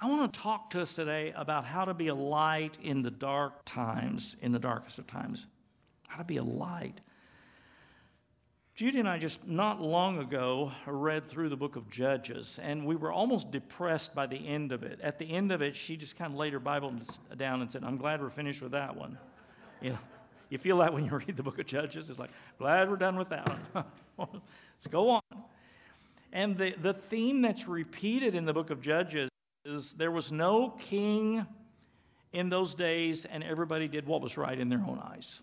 I want to talk to us today about how to be a light in the dark times, in the darkest of times. How to be a light. Judy and I just not long ago read through the book of Judges, and we were almost depressed by the end of it. At the end of it, she just kind of laid her Bible down and said, I'm glad we're finished with that one. You know, you feel that when you read the book of Judges. It's like, glad we're done with that one. Let's go on. And the, the theme that's repeated in the book of Judges is there was no king in those days, and everybody did what was right in their own eyes.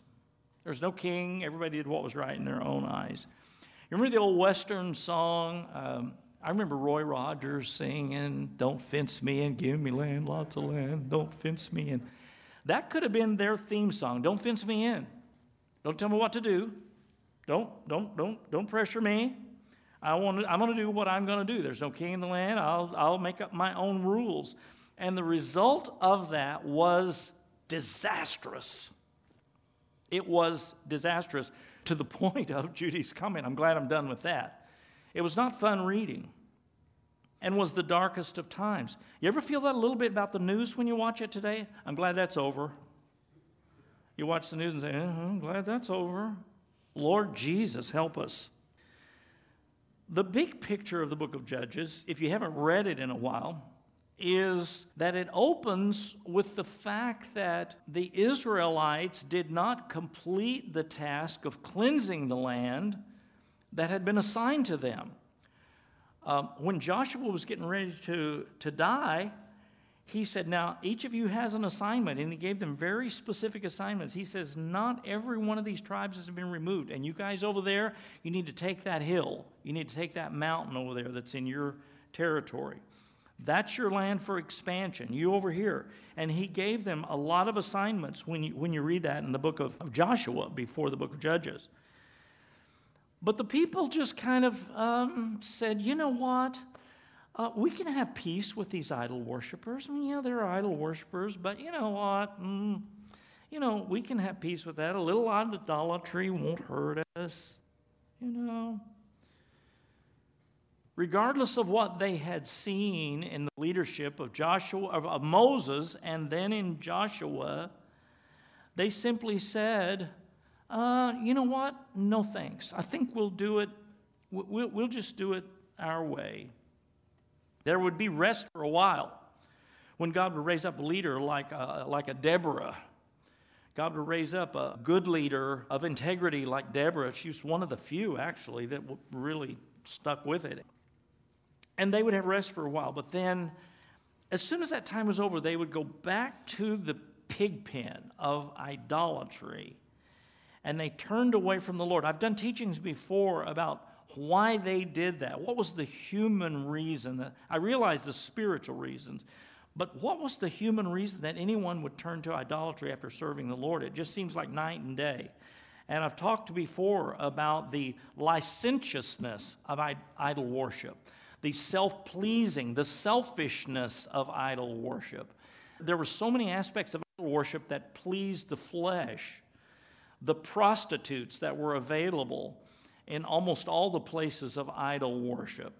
There's no king. Everybody did what was right in their own eyes. You remember the old Western song? Um, I remember Roy Rogers singing, Don't fence me in, give me land, lots of land, don't fence me in. That could have been their theme song. Don't fence me in. Don't tell me what to do. Don't, don't, don't, don't pressure me. I want I'm going to do what I'm going to do. There's no king in the land. I'll, I'll make up my own rules. And the result of that was disastrous. It was disastrous to the point of Judy's comment. I'm glad I'm done with that. It was not fun reading and was the darkest of times. You ever feel that a little bit about the news when you watch it today? I'm glad that's over. You watch the news and say, uh-huh, I'm glad that's over. Lord Jesus, help us. The big picture of the book of Judges, if you haven't read it in a while, is that it opens with the fact that the Israelites did not complete the task of cleansing the land that had been assigned to them. Um, when Joshua was getting ready to, to die, he said, Now, each of you has an assignment. And he gave them very specific assignments. He says, Not every one of these tribes has been removed. And you guys over there, you need to take that hill. You need to take that mountain over there that's in your territory. That's your land for expansion. You over here. And he gave them a lot of assignments when you, when you read that in the book of, of Joshua before the book of Judges. But the people just kind of um, said, you know what? Uh, we can have peace with these idol worshippers. I mean, yeah, they're idol worshippers, but you know what? Mm, you know, we can have peace with that. A little idolatry won't hurt us. You know, regardless of what they had seen in the leadership of Joshua of, of Moses and then in Joshua, they simply said, uh, "You know what? No thanks. I think we'll do it. We'll, we'll just do it our way." There would be rest for a while when God would raise up a leader like a, like a Deborah. God would raise up a good leader of integrity like Deborah. She's one of the few, actually, that really stuck with it and they would have rest for a while. But then, as soon as that time was over, they would go back to the pig pen of idolatry and they turned away from the Lord. I've done teachings before about why they did that. What was the human reason? That, I realize the spiritual reasons, but what was the human reason that anyone would turn to idolatry after serving the Lord? It just seems like night and day. And I've talked before about the licentiousness of idol worship the self pleasing, the selfishness of idol worship. There were so many aspects of idol worship that pleased the flesh. The prostitutes that were available in almost all the places of idol worship.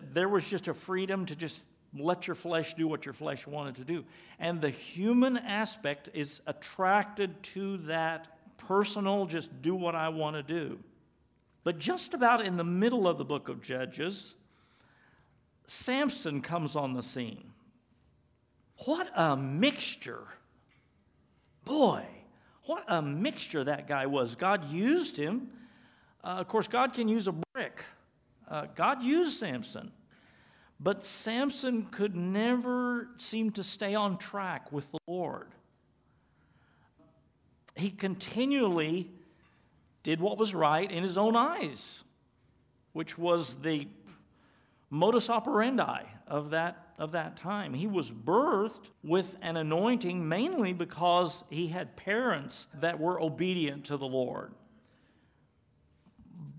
There was just a freedom to just let your flesh do what your flesh wanted to do. And the human aspect is attracted to that personal, just do what I want to do. But just about in the middle of the book of Judges, Samson comes on the scene. What a mixture. Boy, what a mixture that guy was. God used him. Uh, of course, God can use a brick. Uh, God used Samson. But Samson could never seem to stay on track with the Lord. He continually did what was right in his own eyes, which was the modus operandi of that, of that time. He was birthed with an anointing mainly because he had parents that were obedient to the Lord.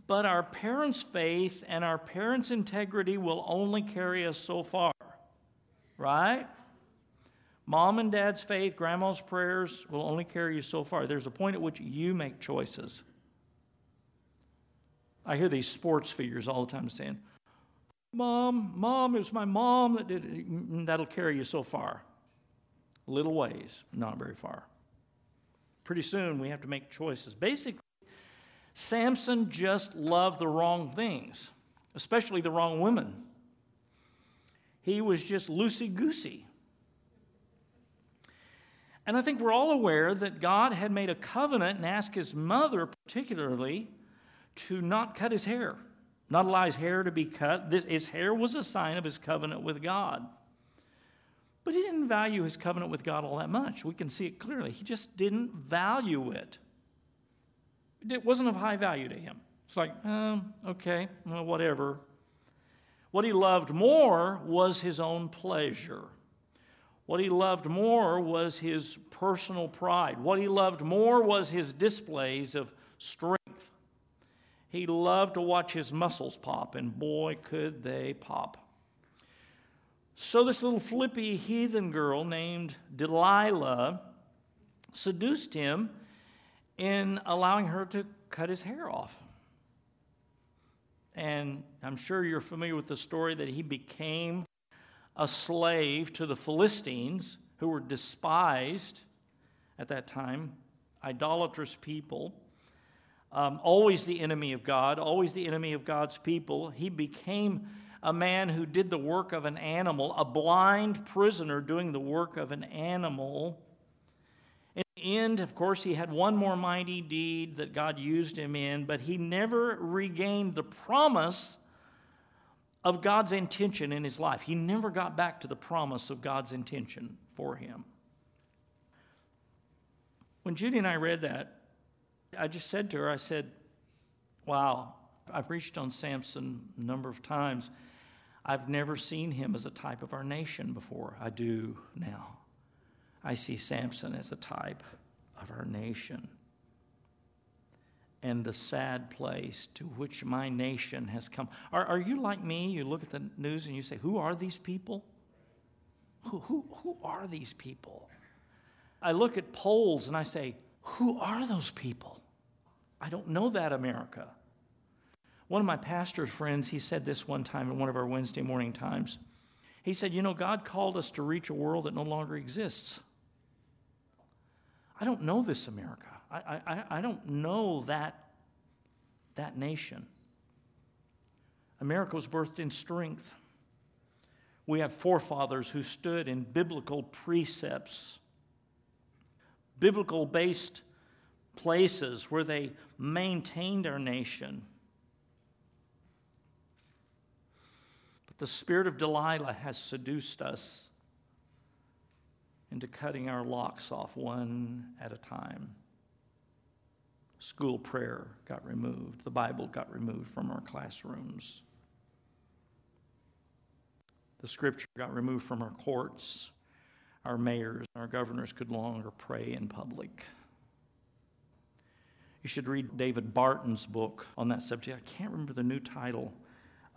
But our parents' faith and our parents' integrity will only carry us so far, right? Mom and dad's faith, grandma's prayers will only carry you so far. There's a point at which you make choices. I hear these sports figures all the time saying, Mom, mom, it was my mom that did it. Mm, That'll carry you so far. Little ways, not very far. Pretty soon we have to make choices. Basically, Samson just loved the wrong things, especially the wrong women. He was just loosey goosey. And I think we're all aware that God had made a covenant and asked his mother, particularly, to not cut his hair, not allow his hair to be cut. This, his hair was a sign of his covenant with God. But he didn't value his covenant with God all that much. We can see it clearly. He just didn't value it. It wasn't of high value to him. It's like, um, okay, well, whatever. What he loved more was his own pleasure. What he loved more was his personal pride. What he loved more was his displays of strength. He loved to watch his muscles pop, and boy, could they pop. So, this little flippy heathen girl named Delilah seduced him in allowing her to cut his hair off. And I'm sure you're familiar with the story that he became a slave to the Philistines, who were despised at that time, idolatrous people, um, always the enemy of God, always the enemy of God's people. He became a man who did the work of an animal, a blind prisoner doing the work of an animal. End, of course, he had one more mighty deed that God used him in, but he never regained the promise of God's intention in his life. He never got back to the promise of God's intention for him. When Judy and I read that, I just said to her, I said, Wow, I've preached on Samson a number of times. I've never seen him as a type of our nation before. I do now. I see Samson as a type of our nation and the sad place to which my nation has come. Are, are you like me? You look at the news and you say, Who are these people? Who, who, who are these people? I look at polls and I say, Who are those people? I don't know that America. One of my pastor's friends, he said this one time in one of our Wednesday morning times. He said, You know, God called us to reach a world that no longer exists. I don't know this America. I, I, I don't know that, that nation. America was birthed in strength. We have forefathers who stood in biblical precepts, biblical based places where they maintained our nation. But the spirit of Delilah has seduced us into cutting our locks off one at a time. School prayer got removed. The Bible got removed from our classrooms. The scripture got removed from our courts. Our mayors, and our governors could no longer pray in public. You should read David Barton's book on that subject. I can't remember the new title.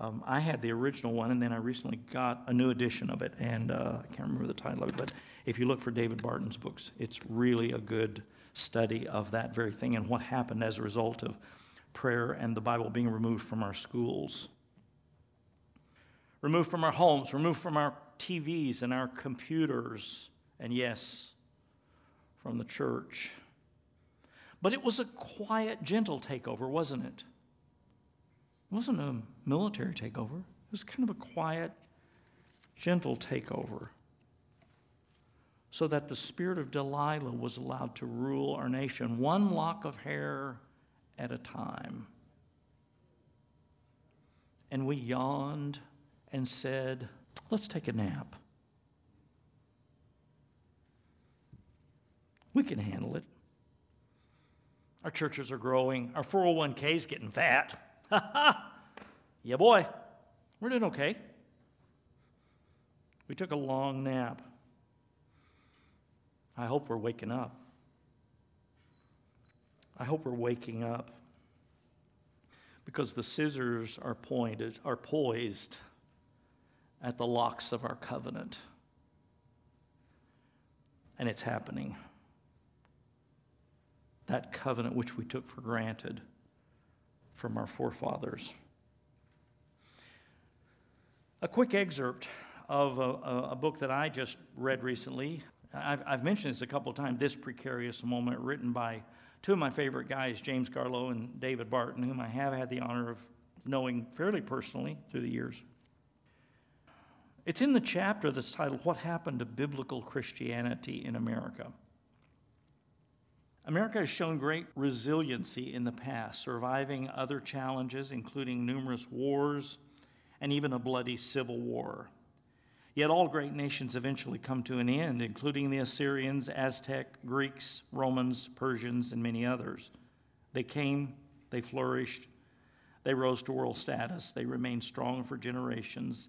Um, I had the original one, and then I recently got a new edition of it, and uh, I can't remember the title of it. But if you look for David Barton's books, it's really a good study of that very thing and what happened as a result of prayer and the Bible being removed from our schools, removed from our homes, removed from our TVs and our computers, and yes, from the church. But it was a quiet, gentle takeover, wasn't it? It wasn't a military takeover, it was kind of a quiet, gentle takeover so that the spirit of Delilah was allowed to rule our nation, one lock of hair at a time. And we yawned and said, Let's take a nap. We can handle it. Our churches are growing. Our 401k is getting fat. yeah, boy, we're doing okay. We took a long nap. I hope we're waking up. I hope we're waking up because the scissors are pointed, are poised at the locks of our covenant. And it's happening. That covenant which we took for granted from our forefathers. A quick excerpt of a, a book that I just read recently. I've, I've mentioned this a couple of times This Precarious Moment, written by two of my favorite guys, James Garlow and David Barton, whom I have had the honor of knowing fairly personally through the years. It's in the chapter that's titled What Happened to Biblical Christianity in America. America has shown great resiliency in the past, surviving other challenges, including numerous wars and even a bloody civil war. Yet all great nations eventually come to an end, including the Assyrians, Aztec, Greeks, Romans, Persians, and many others. They came, they flourished, they rose to world status, they remained strong for generations.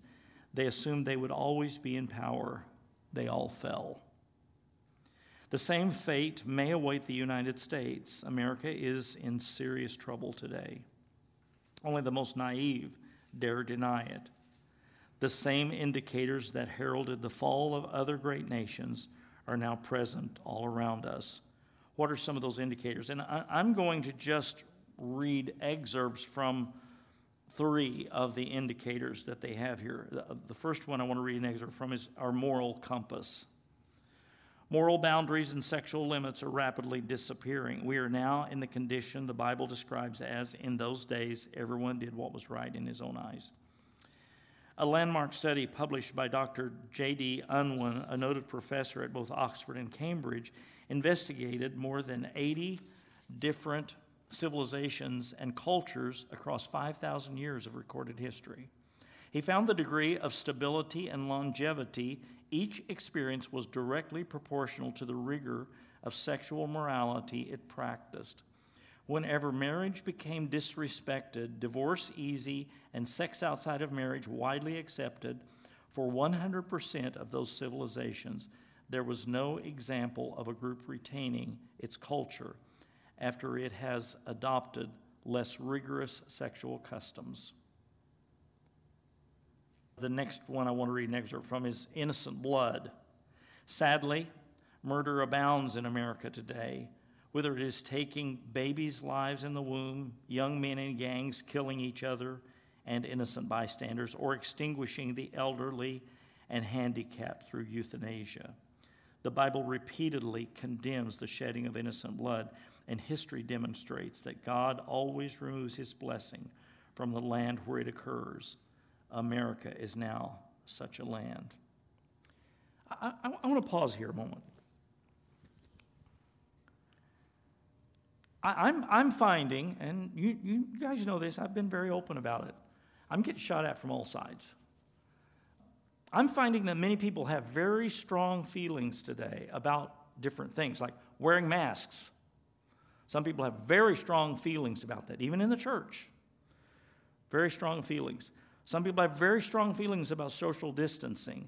They assumed they would always be in power. They all fell. The same fate may await the United States. America is in serious trouble today. Only the most naive dare deny it. The same indicators that heralded the fall of other great nations are now present all around us. What are some of those indicators? And I, am going to just read excerpts from three of the indicators that they have here. The first one I want to read an excerpt from is our moral compass. Moral boundaries and sexual limits are rapidly disappearing. We are now in the condition the Bible describes as in those days, everyone did what was right in his own eyes. A landmark study published by Dr. J.D. Unwin, a noted professor at both Oxford and Cambridge, investigated more than 80 different civilizations and cultures across 5,000 years of recorded history. He found the degree of stability and longevity each experience was directly proportional to the rigor of sexual morality it practiced. Whenever marriage became disrespected, divorce easy, and sex outside of marriage widely accepted, for 100% of those civilizations, there was no example of a group retaining its culture after it has adopted less rigorous sexual customs. The next one I want to read an excerpt from is Innocent Blood. Sadly, murder abounds in America today, whether it is taking babies' lives in the womb, young men in gangs killing each other and innocent bystanders, or extinguishing the elderly and handicapped through euthanasia. The Bible repeatedly condemns the shedding of innocent blood, and history demonstrates that God always removes his blessing from the land where it occurs. America is now such a land. I, I, I want to pause here a moment. I, am I'm, I'm finding, and you, you guys know this, I've been very open about it. I'm getting shot at from all sides. I'm finding that many people have very strong feelings today about different things, like wearing masks. Some people have very strong feelings about that, even in the church. Very strong feelings. Some people have very strong feelings about social distancing.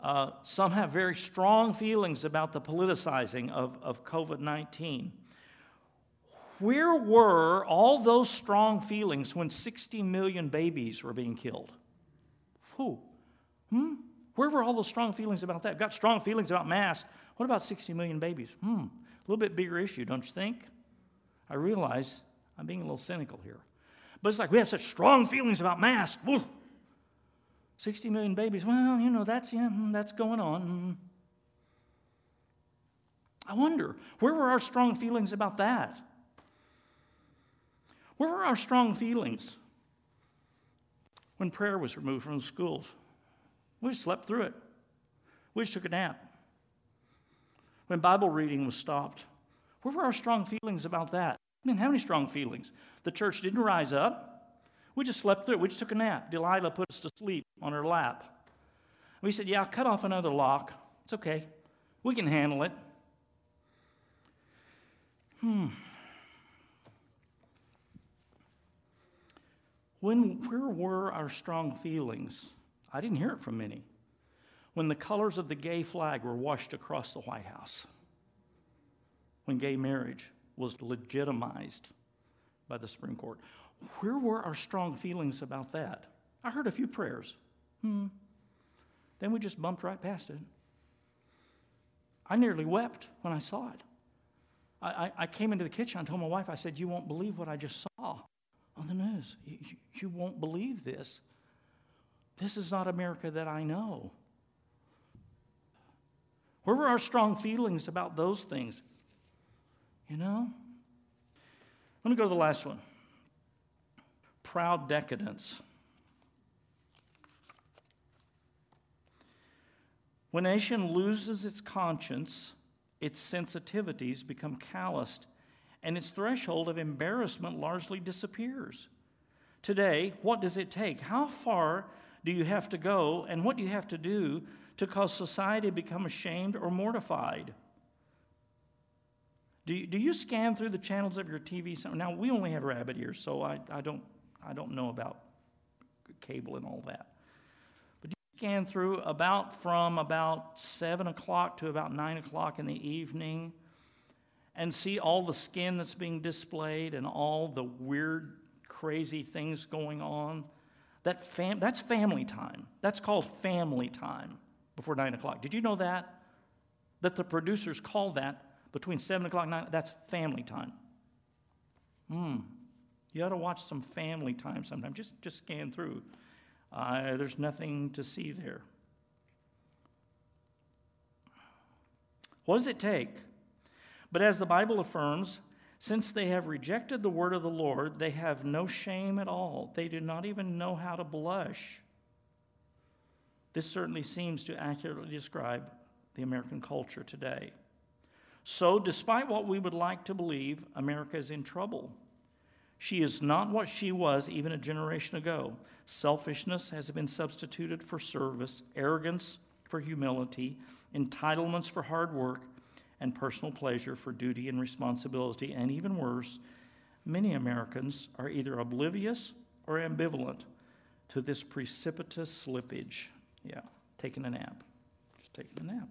Uh, some have very strong feelings about the politicizing of, of COVID 19. Where were all those strong feelings when 60 million babies were being killed? Who? Hmm? Where were all those strong feelings about that? Got strong feelings about masks. What about 60 million babies? Hmm. A little bit bigger issue, don't you think? I realize I'm being a little cynical here. But it's like we have such strong feelings about masks. 60 million babies, well, you know, that's, yeah, hmm, that's going on. I wonder, where were our strong feelings about that? Where were our strong feelings when prayer was removed from the schools? We slept through it. We just took a nap. When Bible reading was stopped, where were our strong feelings about that? We didn't have any strong feelings. The church didn't rise up. We just slept through it. We just took a nap. Delilah put us to sleep on her lap. We said, Yeah, cut off another lock. It's okay. We can handle it. Hmm. When, where were our strong feelings? I didn't hear it from many. When the colors of the gay flag were washed across the White House, when gay marriage was legitimized by the Supreme Court, where were our strong feelings about that? I heard a few prayers. Hmm. Then we just bumped right past it. I nearly wept when I saw it. I, I, I came into the kitchen. I told my wife, I said, You won't believe what I just saw on the news. You, you, you won't believe this. This is not America that I know. Where were our strong feelings about those things? You know? Let me go to the last one proud decadence. When a nation loses its conscience, its sensitivities become calloused, and its threshold of embarrassment largely disappears. Today, what does it take? How far do you have to go, and what do you have to do to cause society to become ashamed or mortified? Do you, do you scan through the channels of your TV? Now, we only have rabbit ears, so I, I, don't, I don't know about cable and all that. But you scan through about from about 7 o'clock to about 9 o'clock in the evening and see all the skin that's being displayed and all the weird, crazy things going on. That fam- that's family time. That's called family time before 9 o'clock. Did you know that? That the producers call that between 7 o'clock and 9 that's family time. Hmm. You ought to watch some family time sometime. Just, just scan through. Uh, there's nothing to see there. What does it take? But as the Bible affirms, since they have rejected the word of the Lord, they have no shame at all. They do not even know how to blush. This certainly seems to accurately describe the American culture today. So, despite what we would like to believe, America is in trouble. She is not what she was even a generation ago. Selfishness has been substituted for service, arrogance for humility, entitlements for hard work, and personal pleasure for duty and responsibility. And even worse, many Americans are either oblivious or ambivalent to this precipitous slippage. Yeah, taking a nap. Just taking a nap.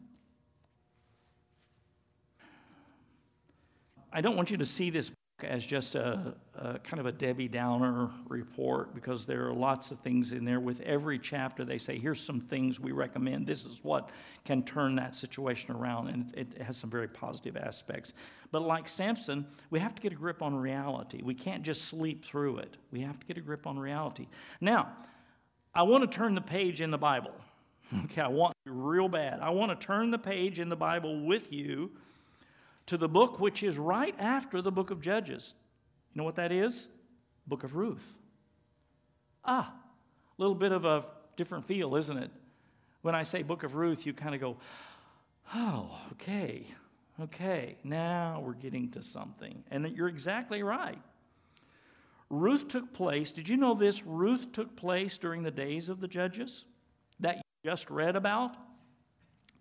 I don't want you to see this book as just a, a, kind of a Debbie Downer report because there are lots of things in there. With every chapter, they say, here's some things we recommend. This is what can turn that situation around, and it, it has some very positive aspects. But like Samson, we have to get a grip on reality. We can't just sleep through it, we have to get a grip on reality. Now, I want to turn the page in the Bible. Okay, I want real bad. I want to turn the page in the Bible with you to the book which is right after the book of Judges. You know what that is? Book of Ruth. Ah, a little bit of a different feel, isn't it? When I say book of Ruth, you kind of go, oh, okay, okay, now we're getting to something. And you're exactly right. Ruth took place, did you know this? Ruth took place during the days of the judges that you just read about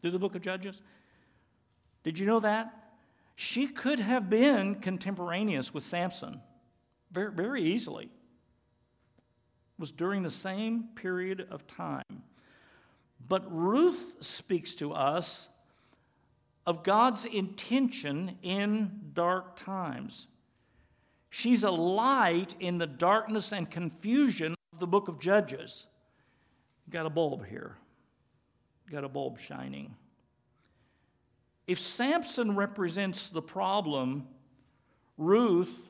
through the book of Judges. Did you know that? She could have been contemporaneous with Samson very, very easily. It was during the same period of time. But Ruth speaks to us of God's intention in dark times. She's a light in the darkness and confusion of the book of Judges. Got a bulb here. Got a bulb shining. If Samson represents the problem, Ruth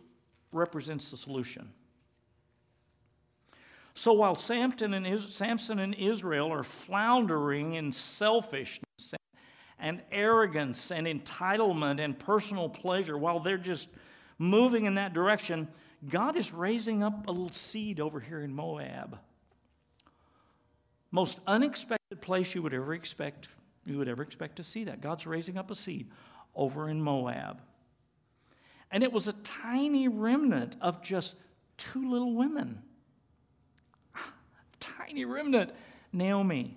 represents the solution. So while Samson and, Israel are floundering in selfishness and arrogance and entitlement and personal pleasure, while they're just moving in that direction, God is raising up a little seed over here in Moab. Most unexpected place you would ever expect you would ever expect to see that. God's raising up a seed over in Moab. And it was a tiny remnant of just two little women. Tiny remnant, Naomi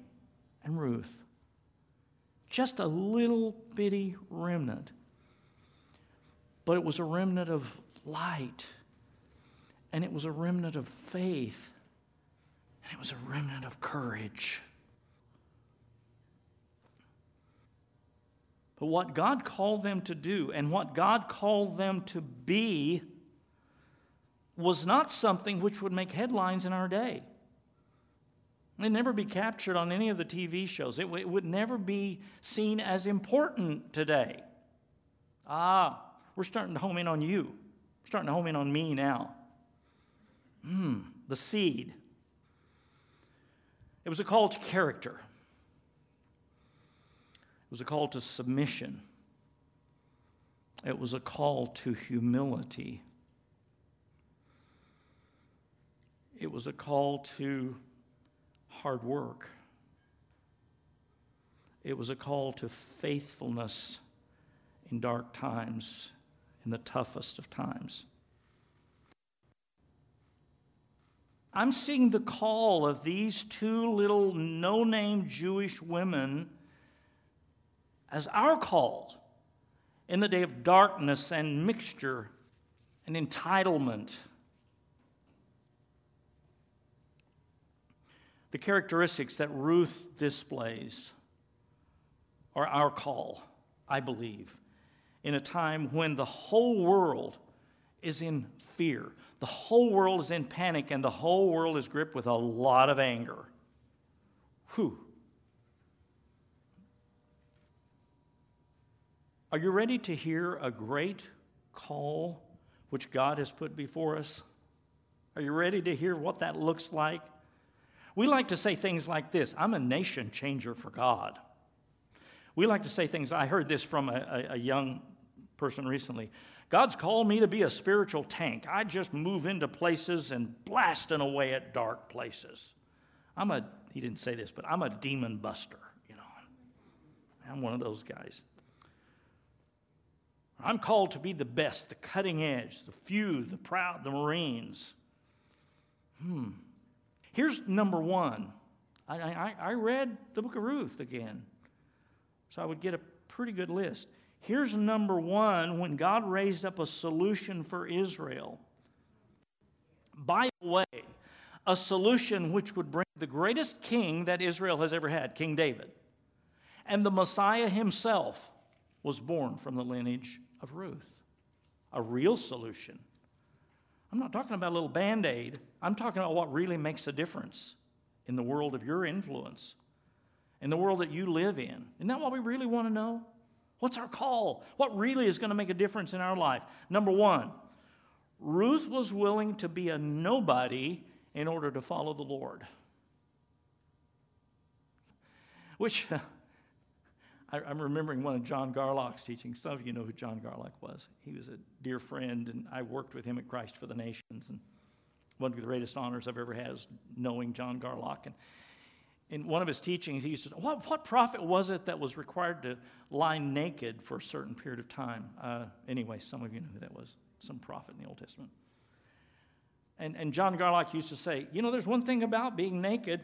and Ruth. Just a little bitty remnant. But it was a remnant of light, and it was a remnant of faith, and it was a remnant of courage. But what God called them to do and what God called them to be was not something which would make headlines in our day. It'd never be captured on any of the TV shows. It, w- it would never be seen as important today. Ah, we're starting to home in on you. We're starting to home in on me now. Hmm, the seed. It was a call to character, it was a call to submission, it was a call to humility, it was a call to hard work. It was a call to faithfulness in dark times, in the toughest of times. I'm seeing the call of these two little no name Jewish women as our call in the day of darkness and mixture and entitlement. The characteristics that Ruth displays are our call, I believe, in a time when the whole world is in fear. The whole world is in panic, and the whole world is gripped with a lot of anger. Whew. Are you ready to hear a great call which God has put before us? Are you ready to hear what that looks like? We like to say things like this I'm a nation changer for God. We like to say things, I heard this from a, a, young person recently. God's called me to be a spiritual tank. I just move into places and blasting away at dark places. I'm a, he didn't say this, but I'm a demon buster, you know. I'm one of those guys. I'm called to be the best, the cutting edge, the few, the proud, the Marines. Hmm. Here's number one. I, I, I read the book of Ruth again, so I would get a pretty good list. Here's number one when God raised up a solution for Israel. By the way, a solution which would bring the greatest king that Israel has ever had, King David. And the Messiah himself was born from the lineage of Ruth. A real solution. I'm not talking about a little band aid, I'm talking about what really makes a difference in the world of your influence, in the world that you live in. Isn't that what we really want to know? What's our call? What really is going to make a difference in our life? Number one, Ruth was willing to be a nobody in order to follow the Lord. Which I, am remembering one of John Garlock's teachings. Some of you know who John Garlock was. He was a dear friend, and I worked with him at Christ for the Nations. And one of the greatest honors I've ever had is knowing John Garlock. And in one of his teachings, he used to, what, what prophet was it that was required to lie naked for a certain period of time? Uh, anyway, some of you know who that was, some prophet in the Old Testament. And, and John Garlock used to say, you know, there's one thing about being naked,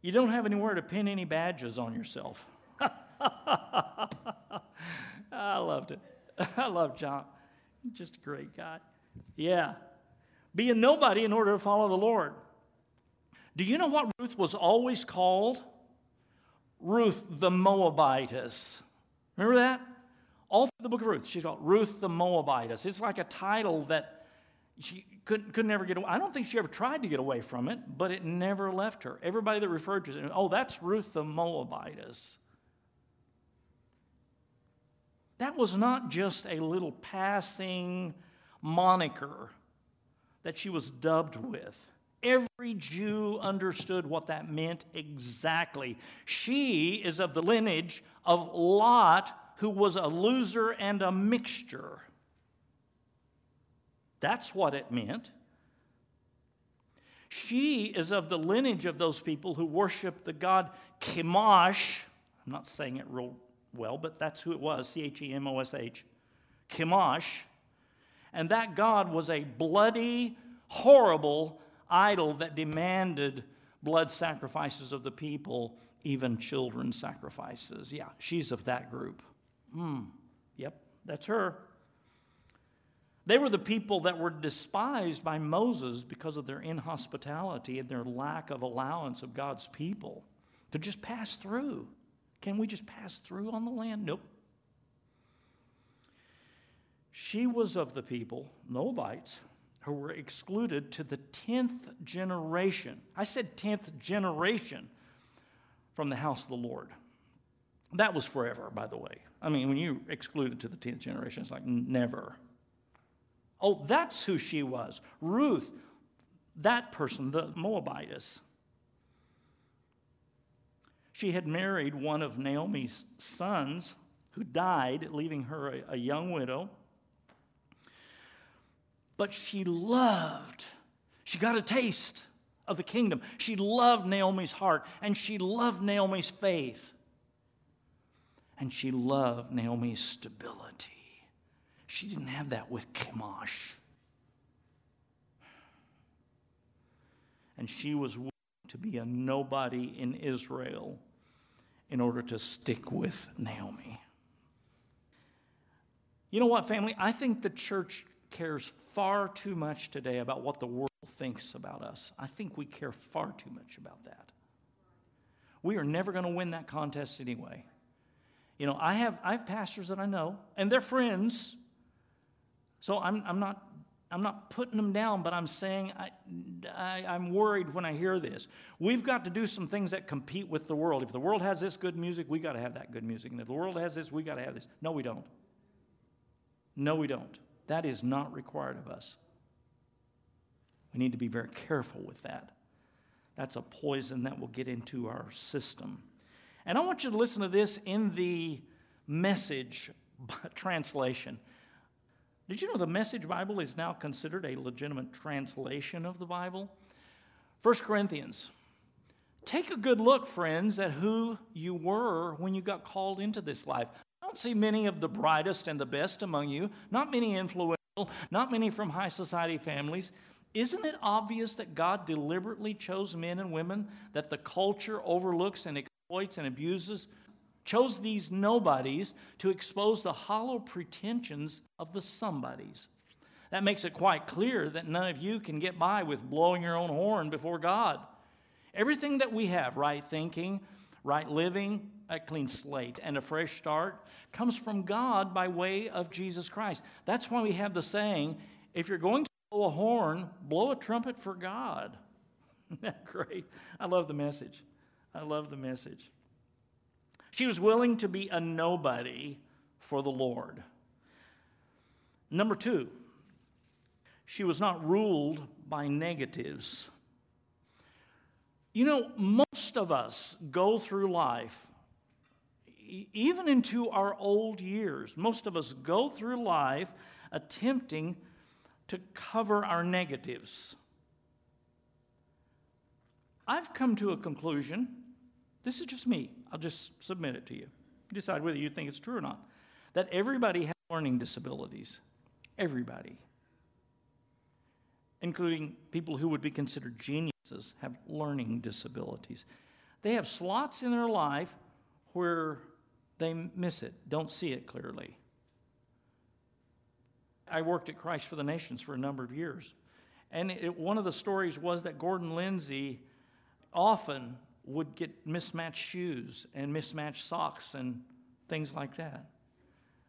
you don't have anywhere to pin any badges on yourself. I loved it. I love John. Just a great guy. Yeah. Be a nobody in order to follow the Lord. Do you know what Ruth was always called? Ruth the Moabitess. Remember that? All through the book of Ruth, she's called Ruth the Moabitess. It's like a title that she couldn't, could never get away. I don't think she ever tried to get away from it, but it never left her. Everybody that referred to it, oh, that's Ruth the Moabitess. That was not just a little passing moniker that she was dubbed with. Every Jew understood what that meant exactly. She is of the lineage of Lot, who was a loser and a mixture. That's what it meant. She is of the lineage of those people who worship the god Chemosh. I'm not saying it real well, but that's who it was C H E M O S H. Chemosh. And that god was a bloody, horrible idol that demanded blood sacrifices of the people, even children sacrifices. Yeah, she's of that group. Hmm, yep, that's her. They were the people that were despised by Moses because of their inhospitality and their lack of allowance of God's people to just pass through. Can we just pass through on the land? Nope. She was of the people, Moabites, who were excluded to the 10th generation. I said 10th generation from the house of the Lord. That was forever, by the way. I mean, when you excluded to the 10th generation, it's like never. Oh, that's who she was. Ruth, that person, the Moabitess. She had married one of Naomi's sons who died, leaving her a, a young widow. But she loved, she got a taste of the kingdom. She loved Naomi's heart and she loved Naomi's faith. And she loved Naomi's stability. She didn't have that with Chemosh. And she was to be a nobody in Israel in order to stick with Naomi. You know what, family? I think the church cares far too much today about what the world thinks about us. I think we care far too much about that. We are never going to win that contest anyway. You know, I have, I have pastors that I know, and they're friends. So I'm, I'm, not, I'm not putting them down, but I'm saying I, I, I'm worried when I hear this. We've got to do some things that compete with the world. If the world has this good music, we got to have that good music. And if the world has this, we got to have this. No, we don't. No, we don't. That is not required of us. We need to be very careful with that. That's a poison that will get into our system. And I want you to listen to this in the message translation. Did you know the Message Bible is now considered a legitimate translation of the Bible? 1 Corinthians. Take a good look, friends, at who you were when you got called into this life I don't see many of the brightest and the best among you, not many influential, not many from high society families. Isn't it obvious that God deliberately chose men and women that the culture overlooks and exploits and abuses? Chose these nobodies to expose the hollow pretensions of the somebodies. That makes it quite clear that none of you can get by with blowing your own horn before God. Everything that we have, right thinking, right living, a clean slate, and a fresh start comes from God by way of Jesus Christ. That's why we have the saying if you're going to blow a horn, blow a trumpet for God. Isn't that great? I love the message. I love the message. She was willing to be a nobody for the Lord. Number two, she was not ruled by negatives. You know, most of us go through life, even into our old years, most of us go through life attempting to cover our negatives. I've come to a conclusion. This is just me. I'll just submit it to you. Decide whether you think it's true or not. That everybody has learning disabilities. Everybody. Including people who would be considered geniuses have learning disabilities. They have slots in their life where they miss it, don't see it clearly. I worked at Christ for the Nations for a number of years. And it, one of the stories was that Gordon Lindsay often would get mismatched shoes and mismatched socks and things like that.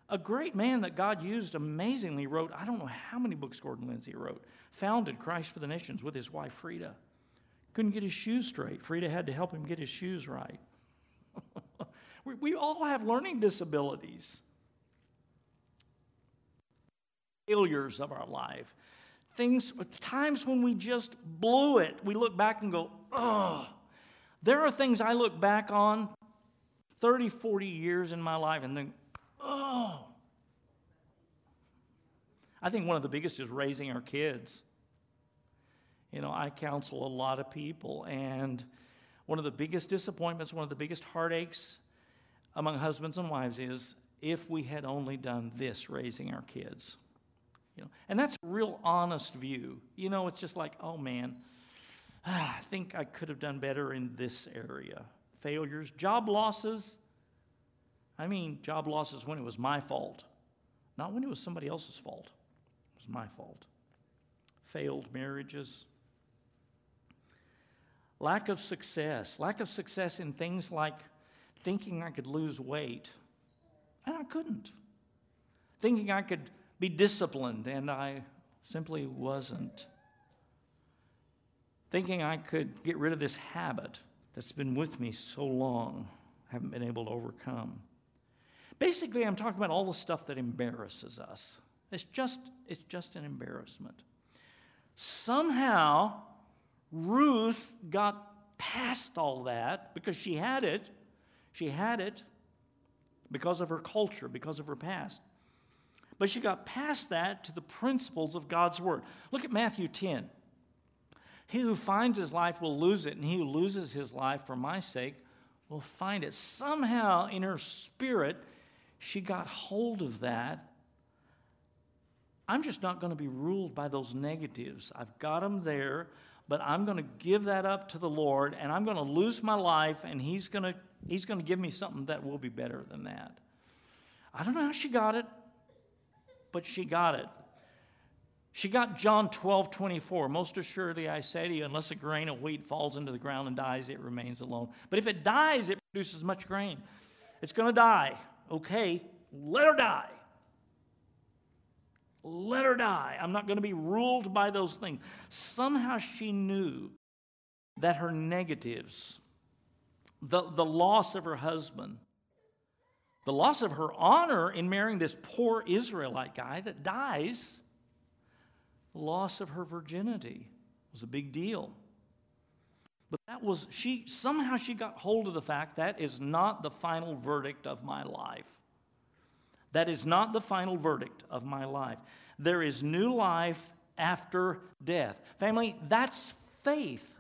A great man that God used amazingly wrote, I don't know how many books Gordon Lindsay wrote, founded Christ for the Nations with his wife Freda. Couldn't get his shoes straight. Freda had to help him get his shoes right. we, we all have learning disabilities. Failures of our life. Things, times when we just blew it, we look back and go, oh. There are things I look back on 30, 40 years in my life and think, oh. I think one of the biggest is raising our kids. You know, I counsel a lot of people, and one of the biggest disappointments, one of the biggest heartaches among husbands and wives is if we had only done this raising our kids. You know, and that's a real honest view. You know, it's just like, oh man, Ah, I think I could have done better in this area. Failures, job losses. I mean, job losses when it was my fault, not when it was somebody else's fault. It was my fault. Failed marriages, Lack of success, lack of success in things like thinking I could lose weight, and I couldn't. Thinking I could be disciplined, and I simply wasn't. Thinking I could get rid of this habit that's been with me so long, I haven't been able to overcome. Basically, I'm talking about all the stuff that embarrasses us. It's just, it's just an embarrassment. Somehow, Ruth got past all that because she had it. She had it because of her culture, because of her past. But she got past that to the principles of God's word. Look at Matthew 10. He who finds his life will lose it, and he who loses his life for my sake will find it. Somehow in her spirit, she got hold of that. I'm just not going to be ruled by those negatives. I've got them there, but I'm going to give that up to the Lord, and I'm going to lose my life, and He's going to, he's going to give me something that will be better than that. I don't know how she got it, but she got it. She got John 12, 24. Most assuredly, I say to you, unless a grain of wheat falls into the ground and dies, it remains alone. But if it dies, it produces much grain. It's going to die. Okay, let her die. Let her die. I'm not going to be ruled by those things. Somehow she knew that her negatives, the, the loss of her husband, the loss of her honor in marrying this poor Israelite guy that dies, loss of her virginity was a big deal. But that was, she, somehow she got hold of the fact that is not the final verdict of my life. That is not the final verdict of my life. There is new life after death. Family, that's faith.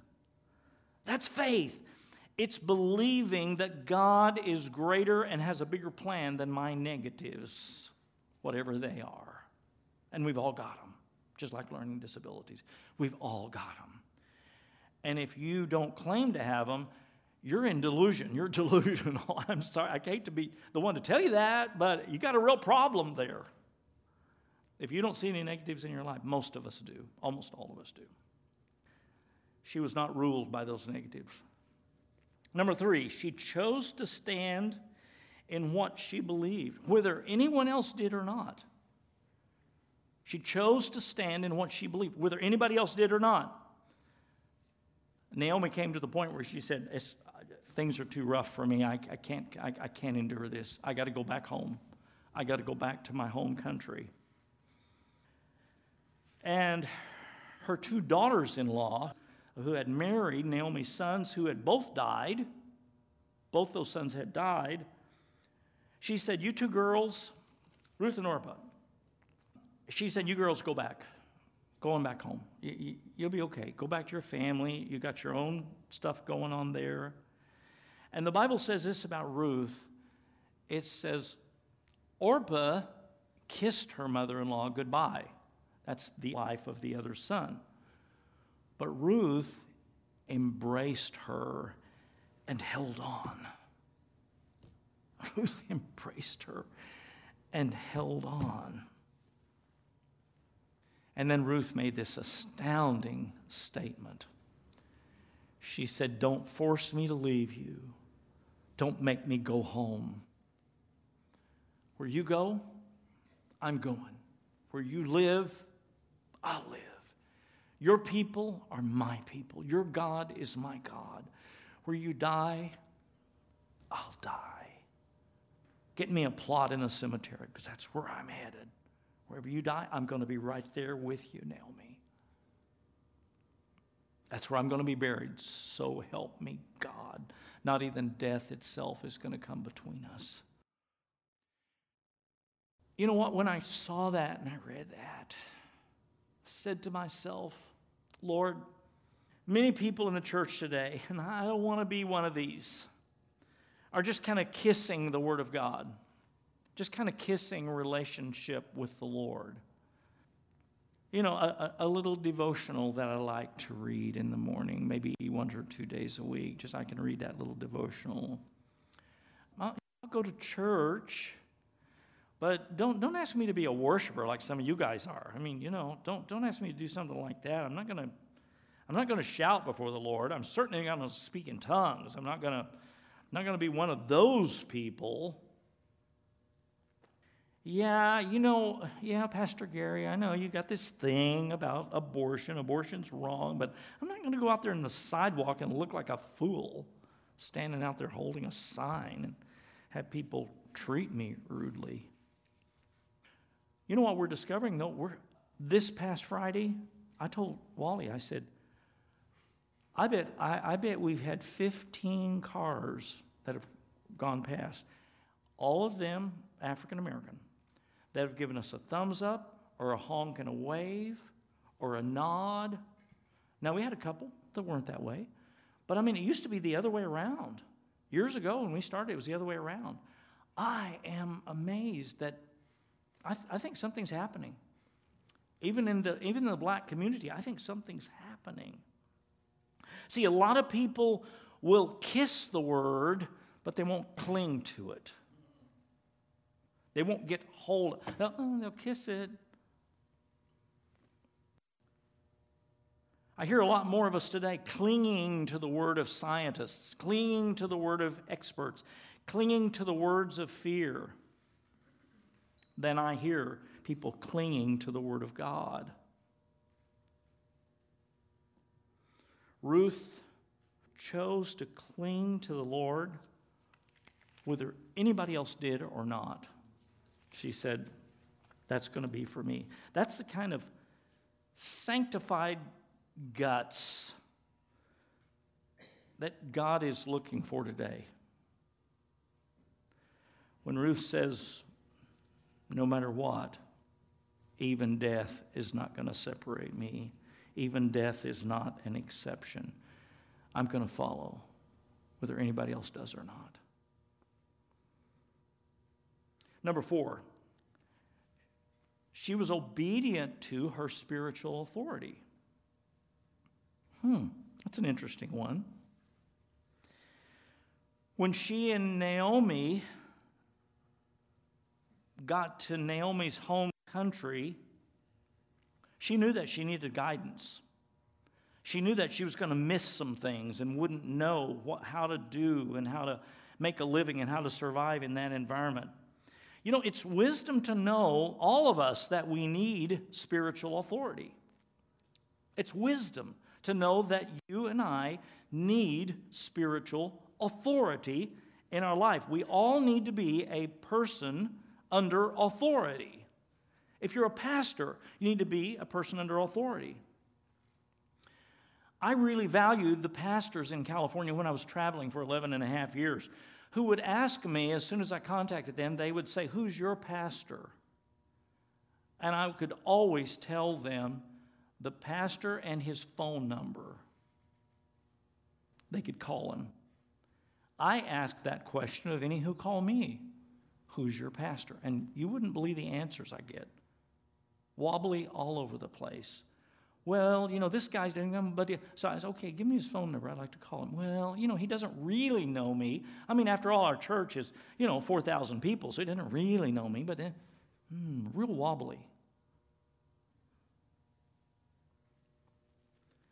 That's faith. It's believing that God is greater and has a bigger plan than my negatives, whatever they are. And we've all got them just like learning disabilities. We've all got them. And if you don't claim to have them, you're in delusion. You're delusional. I'm sorry. I hate to be the one to tell you that, but you got a real problem there. If you don't see any negatives in your life, most of us do. Almost all of us do. She was not ruled by those negatives. Number three, she chose to stand in what she believed, whether anyone else did or not. She chose to stand in what she believed, whether anybody else did or not. Naomi came to the point where she said, Things are too rough for me. I, I can't, I, I can't endure this. I got to go back home. I got to go back to my home country. And her two daughters in law, who had married Naomi's sons, who had both died, both those sons had died, she said, You two girls, Ruth and Orpah, she said, You girls go back. Going back home. You, will be okay. Go back to your family. You got your own stuff going on there. And the Bible says this about Ruth it says, Orpah kissed her mother in law goodbye. That's the life of the other son. But Ruth embraced her and held on. Ruth embraced her and held on. And then Ruth made this astounding statement. She said, Don't force me to leave you. Don't make me go home. Where you go, I'm going. Where you live, I'll live. Your people are my people. Your God is my God. Where you die, I'll die. Get me a plot in a cemetery because that's where I'm headed. Wherever you die, I'm going to be right there with you, Naomi. That's where I'm going to be buried. So help me, God. Not even death itself is going to come between us. You know what? When I saw that and I read that, I said to myself, Lord, many people in the church today, and I don't want to be one of these, are just kind of kissing the Word of God just kind of kissing relationship with the Lord. You know, a, a, little devotional that I like to read in the morning, maybe one or two days a week, just I can read that little devotional. I'll, I'll go to church, but don't, don't ask me to be a worshiper like some of you guys are. I mean, you know, don't, don't ask me to do something like that. I'm not going to. I'm not going to shout before the Lord. I'm certainly not going to speak in tongues. I'm not going to, not going to be one of those people. Yeah, you know, yeah, Pastor Gary, I know you got this thing about abortion. Abortion's wrong, but I'm not going to go out there in the sidewalk and look like a fool standing out there holding a sign and have people treat me rudely. You know what we're discovering though? We're this past Friday, I told Wally, I said, I bet, I, I bet we've had 15 cars that have gone past, all of them African American, that have given us a thumbs up or a honk and a wave or a nod. Now, we had a couple that weren't that way, but I mean, it used to be the other way around. Years ago, when we started, it was the other way around. I am amazed that I, th- I think something's happening. Even in, the, even in the black community, I think something's happening. See, a lot of people will kiss the word, but they won't cling to it. They won't get hold. They'll, oh, they'll kiss it. I hear a lot more of us today clinging to the word of scientists, clinging to the word of experts, clinging to the words of fear than I hear people clinging to the word of God. Ruth chose to cling to the Lord whether anybody else did or not. She said, That's going to be for me. That's the kind of sanctified guts that God is looking for today. When Ruth says, No matter what, even death is not going to separate me, even death is not an exception. I'm going to follow, whether anybody else does or not. Number four, she was obedient to her spiritual authority. Hmm, that's an interesting one. When she and Naomi got to Naomi's home country, she knew that she needed guidance. She knew that she was going to miss some things and wouldn't know what, how to do and how to make a living and how to survive in that environment. You know, it's wisdom to know, all of us, that we need spiritual authority. It's wisdom to know that you and I need spiritual authority in our life. We all need to be a person under authority. If you're a pastor, you need to be a person under authority. I really valued the pastors in California when I was traveling for 11 and a half years who would ask me as soon as I contacted them, they would say, Who's your pastor? And I could always tell them the pastor and his phone number. They could call him. I ask that question of any who call me Who's your pastor? And you wouldn't believe the answers I get. Wobbly all over the place. Well, you know, this guy's doing them, but so I said, okay, give me his phone number. I'd like to call him. Well, you know, he doesn't really know me. I mean, after all, our church is, you know, 4,000 people, so he doesn't really know me, but then, hmm, real wobbly.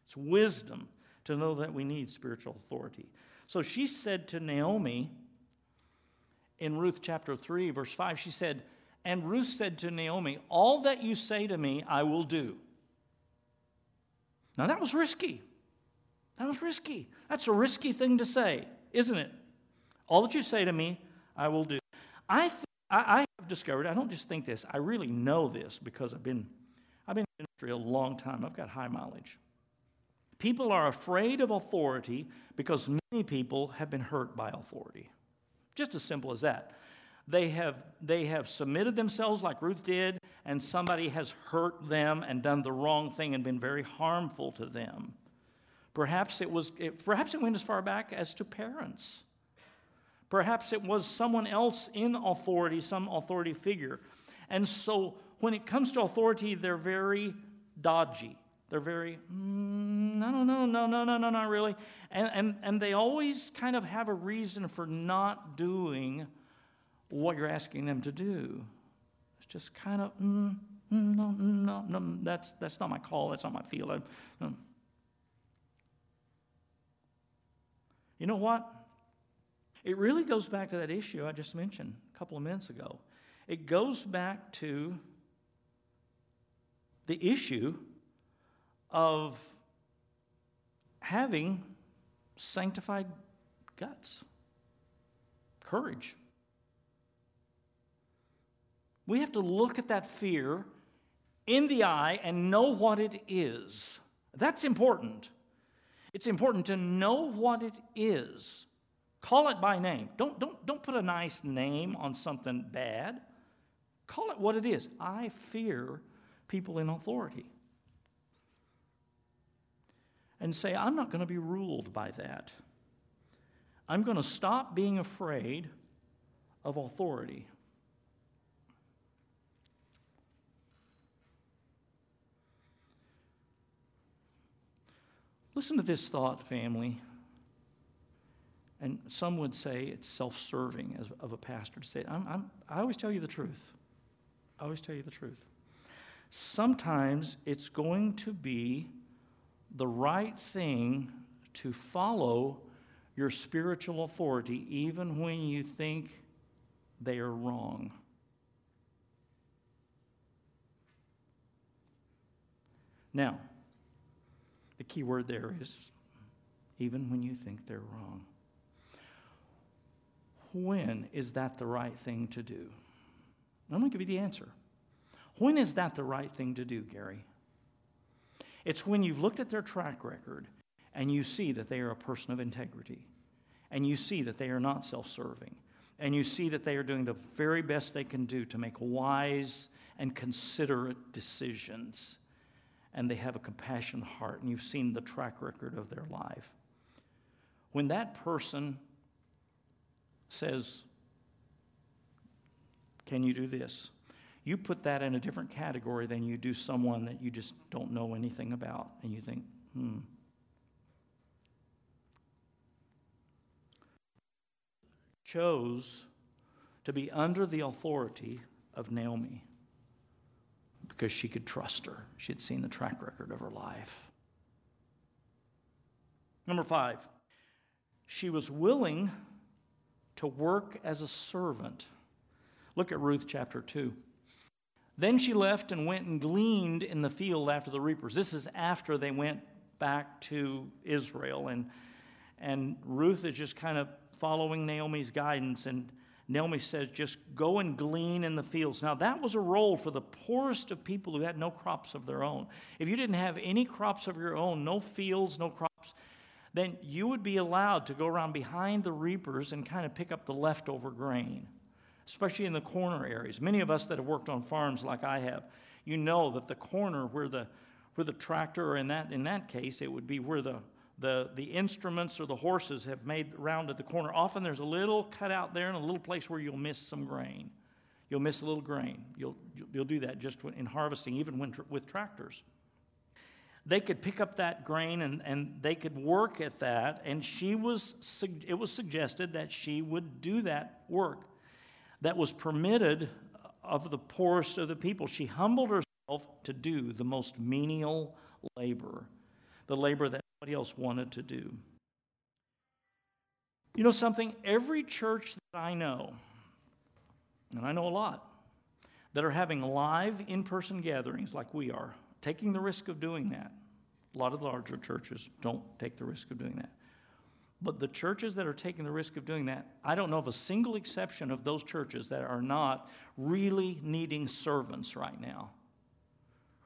It's wisdom to know that we need spiritual authority. So she said to Naomi in Ruth chapter 3, verse 5, she said, And Ruth said to Naomi, All that you say to me, I will do. Now that was risky. That was risky. That's a risky thing to say, isn't it? All that you say to me, I will do. I, th- I, I have discovered, I don't just think this, I really know this because I've been, I've been in industry a long time. I've got high mileage. People are afraid of authority because many people have been hurt by authority. Just as simple as that. They have, they have submitted themselves like Ruth did, and somebody has hurt them and done the wrong thing and been very harmful to them. Perhaps it, was, it, perhaps it went as far back as to parents. Perhaps it was someone else in authority, some authority figure. And so when it comes to authority, they're very dodgy. They're very, mm, no, no, no, no, no, no, no, not really. And, and, and they always kind of have a reason for not doing what you're asking them to do. Just kind of, mm, mm no, no, no, that's, that's not my call, that's not my field. I, mm. You know what? It really goes back to that issue I just mentioned a couple of minutes ago. It goes back to the issue of having sanctified guts, courage. We have to look at that fear in the eye and know what it is. That's important. It's important to know what it is. Call it by name. Don't, don't, don't put a nice name on something bad. Call it what it is. I fear people in authority. And say, I'm not going to be ruled by that. I'm going to stop being afraid of authority. Listen to this thought, family. And some would say it's self serving of a pastor to say, I'm, I'm, I always tell you the truth. I always tell you the truth. Sometimes it's going to be the right thing to follow your spiritual authority, even when you think they are wrong. Now, the key word there is even when you think they're wrong. When is that the right thing to do? I'm going to give you the answer. When is that the right thing to do, Gary? It's when you've looked at their track record and you see that they are a person of integrity, and you see that they are not self serving, and you see that they are doing the very best they can do to make wise and considerate decisions, and they have a compassionate heart, and you've seen the track record of their life. When that person says, Can you do this? You put that in a different category than you do someone that you just don't know anything about, and you think, hmm. Chose to be under the authority of Naomi because she could trust her. She had seen the track record of her life. Number five, she was willing to work as a servant. Look at Ruth chapter 2. Then she left and went and gleaned in the field after the reapers. This is after they went back to Israel. And, and Ruth is just kind of following Naomi's guidance. And Naomi says, just go and glean in the fields. Now, that was a role for the poorest of people who had no crops of their own. If you didn't have any crops of your own, no fields, no crops, then you would be allowed to go around behind the reapers and kind of pick up the leftover grain especially in the corner areas. Many of us that have worked on farms like I have, you know that the corner where the where the tractor, or in that in that case, it would be where the the, the instruments or the horses have made rounded the corner. Often there's a little cutout there and a little place where you'll miss some grain. You'll miss a little grain. You'll, you'll do that just in harvesting, even when, with tractors. They could pick up that grain and, and they could work at that, and she was, it was suggested that she would do that work that was permitted of the poorest of the people. She humbled herself to do the most menial labor, the labor that else wanted to do. You know something? Every church that I know, and I know a lot, that are having live in person gatherings like we are, taking the risk of doing that. A lot of the larger churches don't take the risk of doing that. But the churches that are taking the risk of doing that, I don't know of a single exception of those churches that are not really needing servants right now,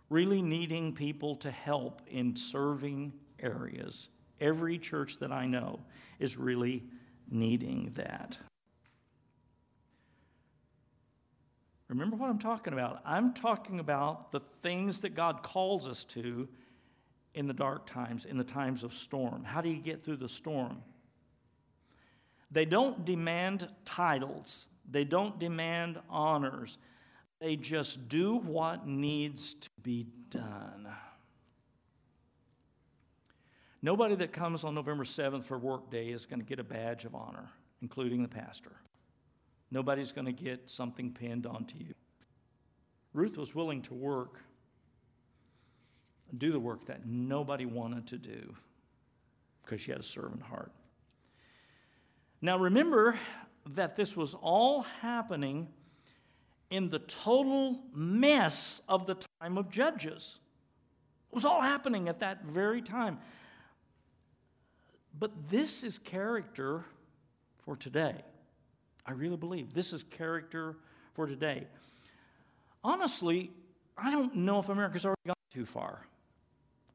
really needing people to help in serving areas. Every church that I know is really needing that. Remember what I'm talking about. I'm talking about the things that God calls us to in the dark times, in the times of storm? How do you get through the storm? They don't demand titles, they don't demand honors. They just do what needs to be done. Nobody that comes on November 7th for work day is going to get a badge of honor, including the pastor. Nobody's going to get something pinned onto you. Ruth was willing to work do the work that nobody wanted to do because she had a servant heart. Now remember that this was all happening in the total mess of the time of Judges. It was all happening at that very time. But this is character for today. I really believe this is character for today. Honestly, I don't know if America's already gone too far.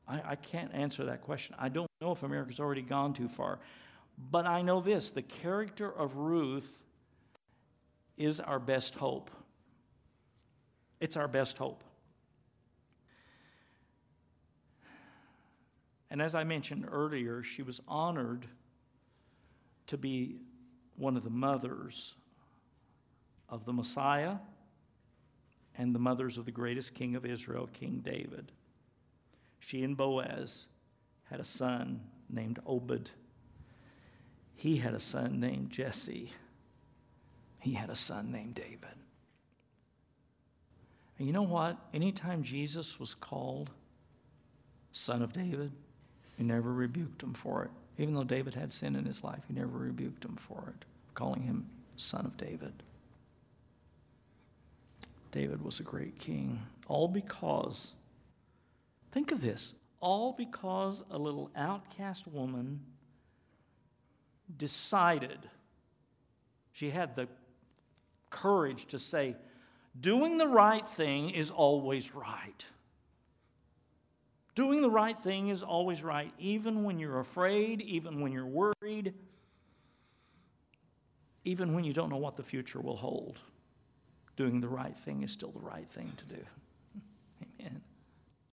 I, I can't answer that question. I don't know if America's already gone too far. But I know this the character of Ruth is our best hope. It's our best hope. And as I mentioned earlier, she was honored to be one of the mothers of the Messiah and the mothers of the greatest king of Israel, King David. She and Boaz had a son named Obed. He had a son named Jesse. He had a son named David. And you know what? Anytime Jesus was called son of David, he never rebuked him for it. Even though David had sin in his life, he never rebuked him for it, calling him son of David. David was a great king, all because, think of this, all because a little outcast woman decided, she had the courage to say, doing the right thing is always right. Doing the right thing is always right, even when you're afraid, even when you're worried, even when you don't know what the future will hold. Doing the right thing is still the right thing to do. Amen.